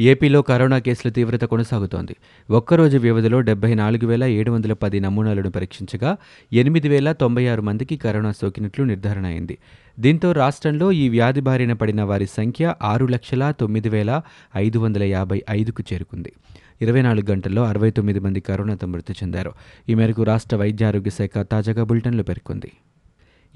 ఏపీలో కరోనా కేసుల తీవ్రత కొనసాగుతోంది. ఒక్కరోజు వ్యవధిలో డెబ్బై నాలుగు వేల ఏడు వందల పది నమూనాలను పరీక్షించగా ఎనిమిది వేల తొంభై ఆరు మందికి కరోనా సోకినట్లు నిర్ధారణ అయింది. దీంతో రాష్ట్రంలో ఈ వ్యాధి బారిన పడిన వారి సంఖ్య ఆరు లక్షల తొమ్మిది వేల ఐదు వందల యాభై ఐదుకు చేరుకుంది. ఇరవై నాలుగు గంటల్లో అరవై తొమ్మిది మంది కరోనాతో మృతి చెందారు. ఈ మేరకు రాష్ట్ర వైద్య ఆరోగ్య శాఖ తాజాగా బులెటిన్లో పేర్కొంది.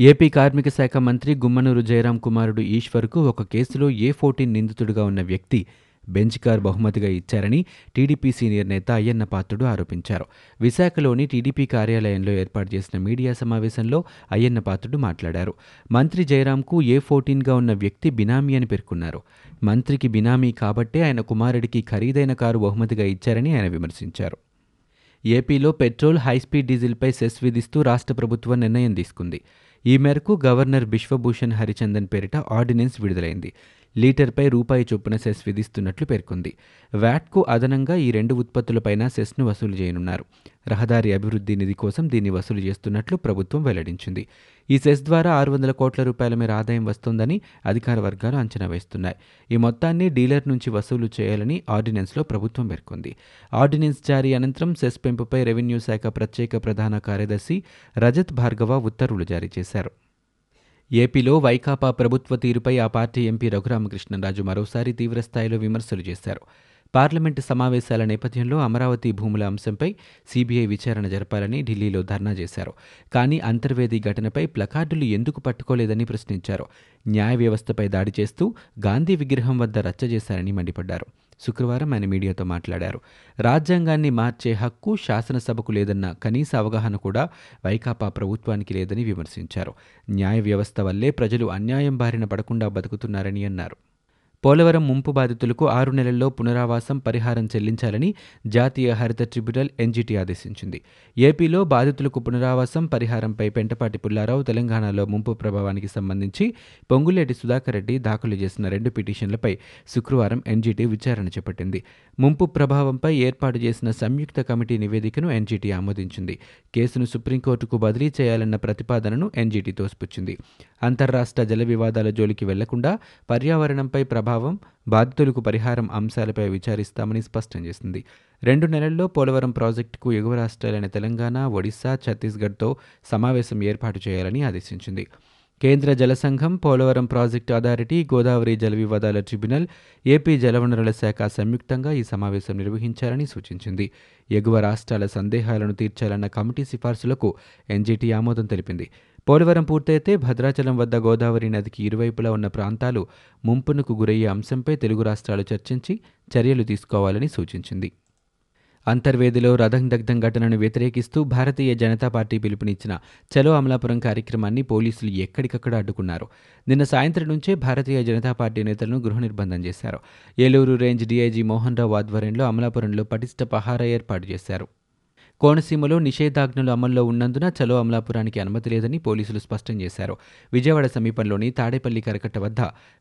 ఏపీ కార్మిక శాఖ మంత్రి గుమ్మనూరు జయరాం కుమారుడు ఈశ్వర్కు ఒక కేసులో ఏ ఫోర్టీన్ నిందితుడిగా ఉన్న వ్యక్తి బెంచ్ కార్ బహుమతిగా ఇచ్చారని టీడీపీ సీనియర్ నేత అయ్యన్న పాత్రుడు ఆరోపించారు. విశాఖలోని టీడీపీ కార్యాలయంలో ఏర్పాటు చేసిన మీడియా సమావేశంలో అయ్యన్న పాత్రుడు మాట్లాడారు. మంత్రి జయరాంకు ఏ ఫోర్టీన్గా ఉన్న వ్యక్తి బినామీ అని పేర్కొన్నారు. మంత్రికి బినామీ కాబట్టే ఆయన కుమారుడికి ఖరీదైన కారు బహుమతిగా ఇచ్చారని ఆయన విమర్శించారు. ఏపీలో పెట్రోల్ హైస్పీడ్ డీజిల్పై సెస్ విధిస్తూ రాష్ట్ర ప్రభుత్వం నిర్ణయం తీసుకుంది. ఈ మేరకు గవర్నర్ బిశ్వభూషణ్ హరిచందన్ పేరిట ఆర్డినెన్స్ విడుదలైంది. లీటర్పై రూపాయి చొప్పున సెస్ విధిస్తున్నట్లు పేర్కొంది. వ్యాట్కు అదనంగా ఈ రెండు ఉత్పత్తులపైన సెస్ను వసూలు చేయనున్నారు. రహదారి అభివృద్ధి నిధి కోసం దీన్ని వసూలు చేస్తున్నట్లు ప్రభుత్వం వెల్లడించింది. ఈ సెస్ ద్వారా ఆరు వందల కోట్ల రూపాయల మేర ఆదాయం వస్తోందని అధికార వర్గాలు అంచనా వేస్తున్నాయి. ఈ మొత్తాన్ని డీలర్ నుంచి వసూలు చేయాలని ఆర్డినెన్స్లో ప్రభుత్వం పేర్కొంది. ఆర్డినెన్స్ జారీ అనంతరం సెస్ పెంపుపై రెవెన్యూ శాఖ ప్రత్యేక ప్రధాన కార్యదర్శి రజత్ భార్గవ ఉత్తర్వులు జారీ చేశారు. ఏపీలో వైకాపా ప్రభుత్వ తీరుపై ఆ పార్టీ ఎంపీ రఘురామకృష్ణరాజు మరోసారి తీవ్రస్థాయిలో విమర్శలు చేశారు. పార్లమెంటు సమావేశాల నేపథ్యంలో అమరావతి భూముల అంశంపై సీబీఐ విచారణ జరపాలని ఢిల్లీలో ధర్నా చేశారు. కానీ అంతర్వేది ఘటనపై ప్లకార్డులు ఎందుకు పట్టుకోలేదని ప్రశ్నించారు. న్యాయ వ్యవస్థపై దాడి చేస్తూ గాంధీ విగ్రహం వద్ద రచ్చ చేశారని మండిపడ్డారు. శుక్రవారం ఆయన మీడియాతో మాట్లాడారు. రాజ్యాంగాన్ని మార్చే హక్కు శాసనసభకు లేదన్న కనీస అవగాహన కూడా వైకాపా ప్రభుత్వానికి లేదని విమర్శించారు. న్యాయ వ్యవస్థ వల్లే ప్రజలు అన్యాయం బారిన పడకుండా బతుకుతున్నారని అన్నారు. పోలవరం ముంపు బాధితులకు ఆరు నెలల్లో పునరావాసం పరిహారం చెల్లించాలని జాతీయ హరిత ట్రిబ్యునల్ ఎన్జీటీ ఆదేశించింది. ఏపీలో బాధితులకు పునరావాసం పరిహారంపై పెంటపాటి పుల్లారావు తెలంగాణలో ముంపు ప్రభావానికి సంబంధించి పొంగులేటి సుధాకర్ రెడ్డి దాఖలు చేసిన రెండు పిటిషన్లపై శుక్రవారం ఎన్జీటీ విచారణ చేపట్టింది. ముంపు ప్రభావంపై ఏర్పాటు చేసిన సంయుక్త కమిటీ నివేదికను ఎన్జీటీ ఆమోదించింది. కేసును సుప్రీంకోర్టుకు బదిలీ చేయాలన్న ప్రతిపాదనను ఎన్జీటీ తోసిపుచ్చింది. అంతర్రాష్ట్ర జల వివాదాల జోలికి వెళ్ళకుండా పర్యావరణంపై ప్రభావం ప్రభావం బాధితులకు పరిహారం అంశాలపై విచారిస్తామని స్పష్టం చేసింది. రెండు నెలల్లో పోలవరం ప్రాజెక్టుకు ఎగువ రాష్ట్రాలైన తెలంగాణ ఒడిశా ఛత్తీస్గఢ్తో సమావేశం ఏర్పాటు చేయాలని ఆదేశించింది. కేంద్ర జల సంఘం పోలవరం ప్రాజెక్టు అథారిటీ గోదావరి జల వివాదాల ట్రిబ్యునల్ ఏపీ జలవనరుల శాఖ సంయుక్తంగా ఈ సమావేశం నిర్వహించాలని సూచించింది. ఎగువ రాష్ట్రాల సందేహాలను తీర్చాలన్న కమిటీ సిఫార్సులకు ఎన్జీటీ ఆమోదం తెలిపింది. పోలవరం పూర్తయితే భద్రాచలం వద్ద గోదావరి నదికి ఇరువైపులా ఉన్న ప్రాంతాలు ముంపునకు గురయ్యే అంశంపై తెలుగు రాష్ట్రాలు చర్చించి చర్యలు తీసుకోవాలని సూచించింది. అంతర్వేదిలో రథం దగ్ధం ఘటనను వ్యతిరేకిస్తూ భారతీయ జనతా పార్టీ పిలుపునిచ్చిన చలో అమలాపురం కార్యక్రమాన్ని పోలీసులు ఎక్కడికక్కడ అడ్డుకున్నారు. నిన్న సాయంత్రం నుంచే భారతీయ జనతా పార్టీ నేతలను గృహ నిర్బంధం చేశారు. ఏలూరు రేంజ్ డీఐజీ మోహన్ రావు ఆధ్వర్యంలో అమలాపురంలో పటిష్ట పహారా ఏర్పాటు చేశారు. కోనసీమలో నిషేధాజ్ఞలు అమల్లో ఉన్నందున చలో అమలాపురానికి అనుమతి లేదని పోలీసులు స్పష్టం చేశారు. విజయవాడ సమీపంలోని తాడేపల్లి కరకట్ట వద్ద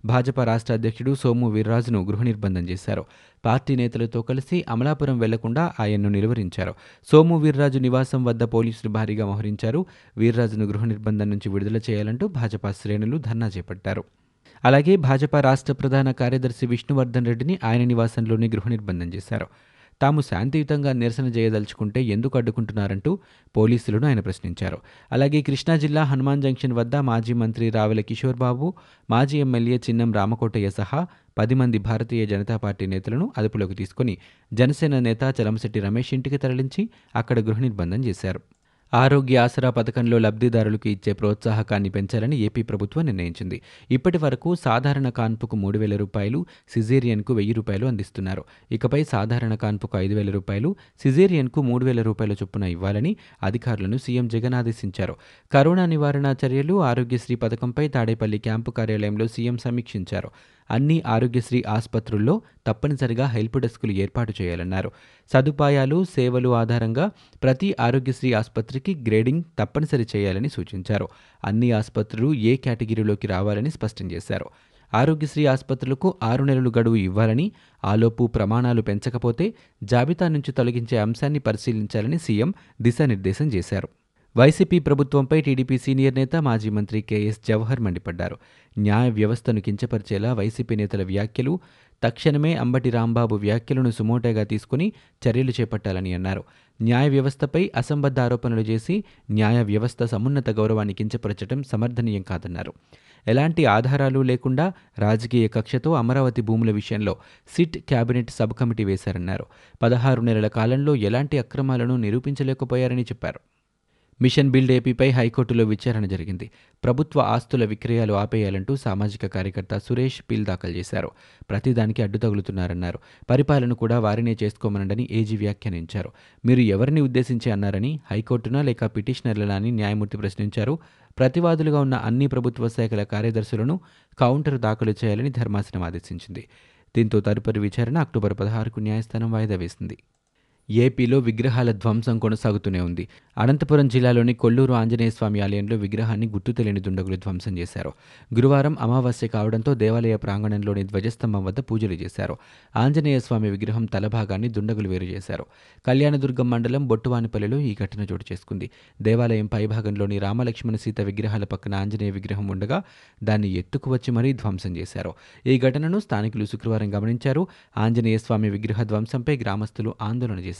భాజపా రాష్ట్ర అధ్యక్షుడు సోము వీర్రాజును గృహ నిర్బంధం చేశారు. పార్టీ నేతలతో కలిసి అమలాపురం వెళ్ళకుండా ఆయన్ను నిలువరించారు. సోము వీర్రాజు నివాసం వద్ద పోలీసులు భారీగా మోహరించారు. వీర్రాజును గృహ నిర్బంధం నుంచి విడుదల చేయాలంటూ భాజపా శ్రేణులు ధర్నా చేపట్టారు. అలాగే భాజపా రాష్ట్ర ప్రధాన కార్యదర్శి విష్ణువర్ధన్ రెడ్డిని ఆయన నివాసంలోనే గృహ నిర్బంధం చేశారు. తాము శాంతియుతంగా నిరసన చేయదలుచుకుంటే ఎందుకు అడ్డుకుంటున్నారంటూ పోలీసులను ఆయన ప్రశ్నించారు. అలాగే కృష్ణా జిల్లా హనుమాన్ జంక్షన్ వద్ద మాజీ మంత్రి రావెల కిషోర్ బాబు మాజీ ఎమ్మెల్యే చిన్నం రామకోటయ్య సహా పది మంది భారతీయ జనతా పార్టీ నేతలను అదుపులోకి తీసుకుని జనసేన నేత చలంశెట్టి రమేష్ ఇంటికి తరలించి అక్కడ గృహ నిర్బంధం చేశారు. ఆరోగ్య ఆసరా పథకంలో లబ్ధిదారులకు ఇచ్చే ప్రోత్సాహకాన్ని పెంచాలని ఏపీ ప్రభుత్వం నిర్ణయించింది. ఇప్పటి వరకు సాధారణ కాన్పుకు మూడు వేల రూపాయలు సిజేరియన్కు వెయ్యి రూపాయలు అందిస్తున్నారు. ఇకపై సాధారణ కాన్పుకు ఐదు వేల రూపాయలు సిజేరియన్కు మూడు వేల రూపాయల చొప్పున ఇవ్వాలని అధికారులను సీఎం జగన్ ఆదేశించారు. కరోనా నివారణ చర్యలు ఆరోగ్యశ్రీ పథకంపై తాడేపల్లి క్యాంపు కార్యాలయంలో సీఎం సమీక్షించారు. అన్ని ఆరోగ్యశ్రీ ఆసుపత్రుల్లో తప్పనిసరిగా హెల్ప్ డెస్కులు ఏర్పాటు చేయాలన్నారు. సదుపాయాలు సేవలు ఆధారంగా ప్రతి ఆరోగ్యశ్రీ ఆసుపత్రికి గ్రేడింగ్ తప్పనిసరి చేయాలని సూచించారు. అన్ని ఆసుపత్రులు ఏ కేటగిరీలోకి రావాలని స్పష్టం చేశారు. ఆరోగ్యశ్రీ ఆసుపత్రులకు ఆరు నెలలు గడువు ఇవ్వాలని ఆలోపు ప్రమాణాలు పెంచకపోతే జాబితా నుంచి తొలగించే అంశాన్ని పరిశీలించాలని సీఎం దిశానిర్దేశం చేశారు. వైసీపీ ప్రభుత్వంపై టీడీపీ సీనియర్ నేత మాజీ మంత్రి కేఎస్ జవహర్ మండిపడ్డారు. న్యాయ వ్యవస్థను కించపరిచేలా వైసీపీ నేతల వ్యాఖ్యలు తక్షణమే అంబటి రాంబాబు వ్యాఖ్యలను సుమోటోగా తీసుకుని చర్యలు చేపట్టాలని అన్నారు. న్యాయ వ్యవస్థపై అసంబద్ధ ఆరోపణలు చేసి న్యాయ వ్యవస్థ సమున్నత గౌరవాన్ని కించపరచడం సమర్థనీయం కాదన్నారు. ఎలాంటి ఆధారాలు లేకుండా రాజకీయ కక్షతో అమరావతి భూముల విషయంలో సిట్ కేబినెట్ సబ్ కమిటీ వేశారన్నారు. పదహారు నెలల కాలంలో ఎలాంటి అక్రమాలను నిరూపించలేకపోయారని చెప్పారు. మిషన్ బిల్డ్ ఏపీపై హైకోర్టులో విచారణ జరిగింది. ప్రభుత్వ ఆస్తుల విక్రయాలు ఆపేయాలంటూ సామాజిక కార్యకర్త సురేష్ పిల్ దాఖలు చేశారు. ప్రతిదానికి అడ్డు తగులుతున్నారన్నారు. పరిపాలన కూడా వారినే చేసుకోమనండని ఏజీ వ్యాఖ్యానించారు. మీరు ఎవరిని ఉద్దేశించి అన్నారని హైకోర్టునా లేక పిటిషనర్లనా అని న్యాయమూర్తి ప్రశ్నించారు. ప్రతివాదులుగా ఉన్న అన్ని ప్రభుత్వ శాఖల కార్యదర్శులను కౌంటర్ దాఖలు చేయాలని ధర్మాసనం ఆదేశించింది. దీంతో తదుపరి విచారణ అక్టోబర్ పదహారుకు న్యాయస్థానం వాయిదా వేసింది. ఏపీలో విగ్రహాల ధ్వంసం కొనసాగుతూనే ఉంది. అనంతపురం జిల్లాలోని కొల్లూరు ఆంజనేయ స్వామి ఆలయంలో విగ్రహాన్ని గుర్తు తెలియని దుండగులు ధ్వంసం చేశారు. గురువారం అమావాస్య కావడంతో దేవాలయ ప్రాంగణంలోని ధ్వజస్తంభం వద్ద పూజలు చేశారు. ఆంజనేయ స్వామి విగ్రహం తలభాగాన్ని దుండగులు వేరు చేశారు. కళ్యాణదుర్గం మండలం బొట్టువానిపల్లిలో ఈ ఘటన చోటు చేసుకుంది. దేవాలయం పైభాగంలోని రామలక్ష్మణ సీత విగ్రహాల పక్కన ఆంజనేయ విగ్రహం ఉండగా దాన్ని ఎత్తుకు వచ్చి మరీ ధ్వంసం చేశారు. ఈ ఘటనను స్థానికులు శుక్రవారం గమనించారు. ఆంజనేయ స్వామి విగ్రహ ధ్వంసంపై గ్రామస్తులు ఆందోళన చేశారు.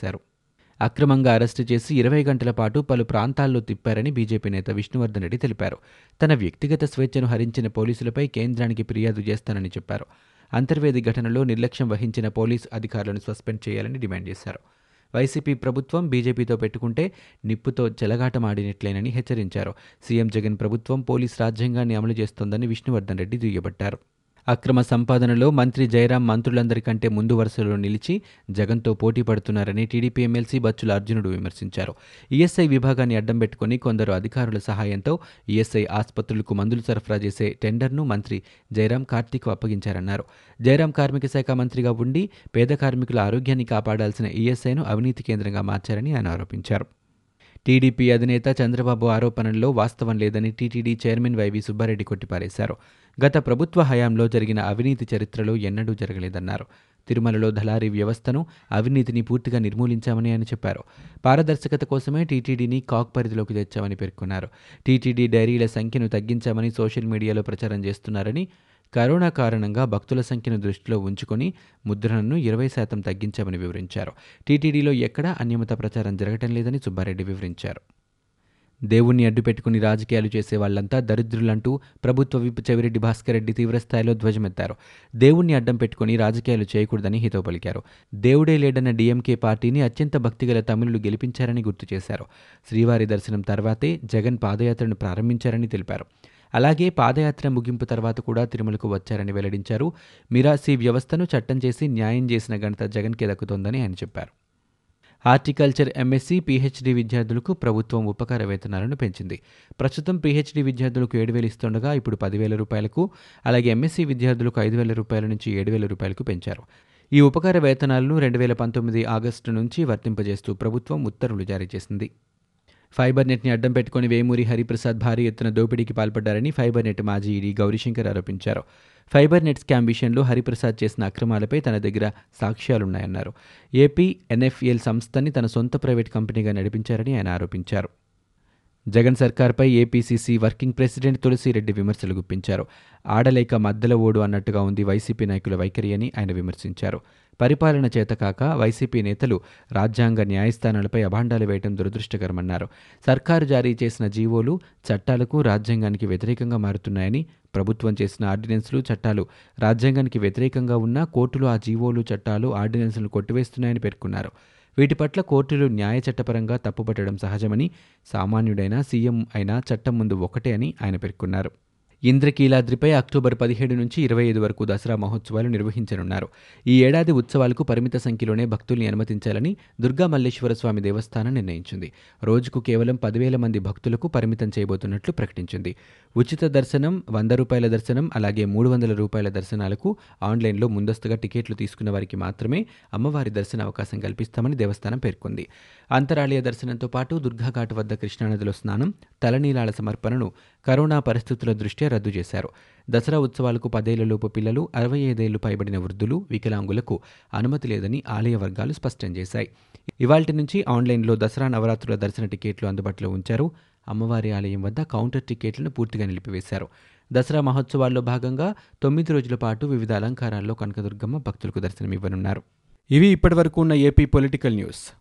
అక్రమంగా అరెస్టు చేసి ఇరవై గంటల పాటు పలు ప్రాంతాల్లో తిప్పారని బీజేపీ నేత విష్ణువర్ధన్ రెడ్డి తెలిపారు. తన వ్యక్తిగత స్వేచ్ఛను హరించిన పోలీసులపై కేంద్రానికి ఫిర్యాదు చేస్తానని చెప్పారు. అంతర్వేది ఘటనలో నిర్లక్ష్యం వహించిన పోలీసు అధికారులను సస్పెండ్ చేయాలని డిమాండ్ చేశారు. వైసీపీ ప్రభుత్వం బీజేపీతో పెట్టుకుంటే నిప్పుతో చెలగాటమాడినట్లేనని హెచ్చరించారు. సీఎం జగన్ ప్రభుత్వం పోలీస్ రాజ్యాంగాన్ని అమలు చేస్తోందని విష్ణువర్ధన్ రెడ్డి దుయ్యబట్టారు. అక్రమ సంపాదనలో మంత్రి జయరాం మంత్రులందరికంటే ముందు వరుసలో నిలిచి జగన్తో పోటీ పడుతున్నారని టీడీపీ ఎమ్మెల్సీ బచ్చుల అర్జునుడు విమర్శించారు. ఈఎస్ఐ విభాగాన్ని అడ్డం పెట్టుకుని కొందరు అధికారుల సహాయంతో ఈఎస్ఐ ఆసుపత్రులకు మందులు సరఫరా చేసే టెండర్ను మంత్రి జయరాం కార్తీక్ అప్పగించారన్నారు. జయరాం కార్మిక శాఖ మంత్రిగా ఉండి పేద కార్మికుల ఆరోగ్యాన్ని కాపాడాల్సిన ఈఎస్ఐను అవినీతి కేంద్రంగా మార్చారని ఆయన ఆరోపించారు. టీడీపీ అధినేత చంద్రబాబు ఆరోపణల్లో వాస్తవం లేదని టీటీడీ చైర్మన్ వైవి సుబ్బారెడ్డి కొట్టిపారేశారు. గత ప్రభుత్వ హయాంలో జరిగిన అవినీతి చరిత్రలో ఎన్నడూ జరగలేదన్నారు. తిరుమలలో దళారీ వ్యవస్థను అవినీతిని పూర్తిగా నిర్మూలించామని ఆయన చెప్పారు. పారదర్శకత కోసమే టీటీడీని కాక్ పరిధిలోకి తెచ్చామని పేర్కొన్నారు. టీటీడీ డైరీల సంఖ్యను తగ్గించామని సోషల్ మీడియాలో ప్రచారం చేస్తున్నారని కరోనా కారణంగా భక్తుల సంఖ్యను దృష్టిలో ఉంచుకొని ముద్రణను ఇరవై శాతం తగ్గించామని వివరించారు. టీటీడీలో ఎక్కడా అన్యమత ప్రచారం జరగటం లేదని సుబ్బారెడ్డి వివరించారు. దేవుణ్ణి అడ్డుపెట్టుకుని రాజకీయాలు చేసే వాళ్ళంతా దరిద్రులంటూ ప్రభుత్వ విప్ చెవిరెడ్డి భాస్కర్ రెడ్డి తీవ్రస్థాయిలో ధ్వజమెత్తారు. దేవుణ్ణి అడ్డం పెట్టుకుని రాజకీయాలు చేయకూడదని హితో పలికారు. దేవుడే లేడన్న డీఎంకే పార్టీని అత్యంత భక్తిగల తమిళులు గెలిపించారని గుర్తు చేశారు. శ్రీవారి దర్శనం తర్వాతే జగన్ పాదయాత్రను ప్రారంభించారని తెలిపారు. అలాగే పాదయాత్ర ముగింపు తర్వాత కూడా తిరుమలకు వచ్చారని వెల్లడించారు. మిరాసీ వ్యవస్థను చట్టం చేసి న్యాయం చేసిన ఘనత జగన్కే దక్కుతోందని ఆయన చెప్పారు. హార్టికల్చర్ ఎంఎస్సీ పీహెచ్డీ విద్యార్థులకు ప్రభుత్వం ఉపకార వేతనాలను పెంచింది. ప్రస్తుతం పీహెచ్డీ విద్యార్థులకు ఏడు వేలు ఇస్తుండగా ఇప్పుడు పదివేల రూపాయలకు అలాగే ఎంఎస్సీ విద్యార్థులకు ఐదు వేల రూపాయల నుంచి ఏడు వేల రూపాయలకు పెంచారు. ఈ ఉపకార వేతనాలను రెండు వేల పంతొమ్మిది ఆగస్టు నుంచి వర్తింపజేస్తూ ప్రభుత్వం ఉత్తర్వులు జారీ చేసింది. ఫైబర్ నెట్ని అడ్డం పెట్టుకుని వేమూరి హరిప్రసాద్ భారీ ఎత్తున దోపిడీకి పాల్పడ్డారని ఫైబర్ నెట్ మాజీ ఈడీ గౌరీశంకర్ ఆరోపించారు. ఫైబర్ నెట్ స్కామ్ విషయంలో హరిప్రసాద్ చేసిన అక్రమాలపై తన దగ్గర సాక్ష్యాలున్నాయన్నారు. ఏపీ ఎన్ఎఫ్ఎల్ సంస్థని తన సొంత ప్రైవేట్ కంపెనీగా నడిపించారని ఆయన ఆరోపించారు. జగన్ సర్కార్పై ఏపీసీసీ వర్కింగ్ ప్రెసిడెంట్ తులసిరెడ్డి విమర్శలు గుప్పించారు. ఆడలేక మద్దల ఓడు అన్నట్టుగా ఉంది వైసీపీ నాయకుల వైఖరి అని ఆయన విమర్శించారు. పరిపాలన చేతకాక వైసీపీ నేతలు రాజ్యాంగ న్యాయస్థానాలపై అభాండాలు వేయడం దురదృష్టకరమన్నారు. సర్కారు జారీ చేసిన జీవోలు చట్టాలకు రాజ్యాంగానికి వ్యతిరేకంగా మారుతున్నాయని ప్రభుత్వం చేసిన ఆర్డినెన్స్లు చట్టాలు రాజ్యాంగానికి వ్యతిరేకంగా ఉన్నా కోర్టులు ఆ జీవోలు చట్టాలు ఆర్డినెన్స్లను కొట్టివేస్తున్నాయని పేర్కొన్నారు. వీటి పట్ల కోర్టులు న్యాయ చట్టపరంగా తప్పుపట్టడం సహజమని సామాన్యుడైనా సీఎం అయినా చట్టం ముందు ఒకటే అని ఆయన పేర్కొన్నారు. ఇంద్రకీలాద్రిపై అక్టోబర్ పదిహేడు నుంచి ఇరవై ఐదు వరకు దసరా మహోత్సవాలు నిర్వహించనున్నారు. ఈ ఏడాది ఉత్సవాలకు పరిమిత సంఖ్యలోనే భక్తుల్ని అనుమతించాలని దుర్గా మల్లేశ్వర స్వామి దేవస్థానం నిర్ణయించింది. రోజుకు కేవలం పదివేల మంది భక్తులకు పరిమితం చేయబోతున్నట్లు ప్రకటించింది. ఉచిత దర్శనం వంద రూపాయల దర్శనం అలాగే మూడు వందల రూపాయల దర్శనాలకు ఆన్లైన్లో ముందస్తుగా టికెట్లు తీసుకున్న వారికి మాత్రమే అమ్మవారి దర్శన అవకాశం కల్పిస్తామని దేవస్థానం పేర్కొంది. అంతరాలయ దర్శనంతో పాటు దుర్గాఘాట్ వద్ద కృష్ణానదిలో స్నానం తలనీలాల సమర్పణను కరోనా పరిస్థితుల దృష్ట్యా రద్దు చేశారు. దసరా ఉత్సవాలకు పదేళ్ళలోపు పిల్లలు అరవై ఐదేళ్ళు పైబడిన వృద్ధులు వికలాంగులకు అనుమతి లేదని ఆలయ వర్గాలు స్పష్టం చేశాయి. ఇవాల్టి నుంచి ఆన్లైన్లో దసరా నవరాత్రుల దర్శన టికెట్లు అందుబాటులో ఉంచారు. అమ్మవారి ఆలయం వద్ద కౌంటర్ టికెట్లను పూర్తిగా నిలిపివేశారు. దసరా మహోత్సవాల్లో భాగంగా తొమ్మిది రోజుల పాటు వివిధ అలంకారాల్లో కనకదుర్గమ్మ భక్తులకు దర్శనమివ్వనున్నారు. ఇవి ఇప్పటివరకు ఉన్న ఏపీ పొలిటికల్ న్యూస్.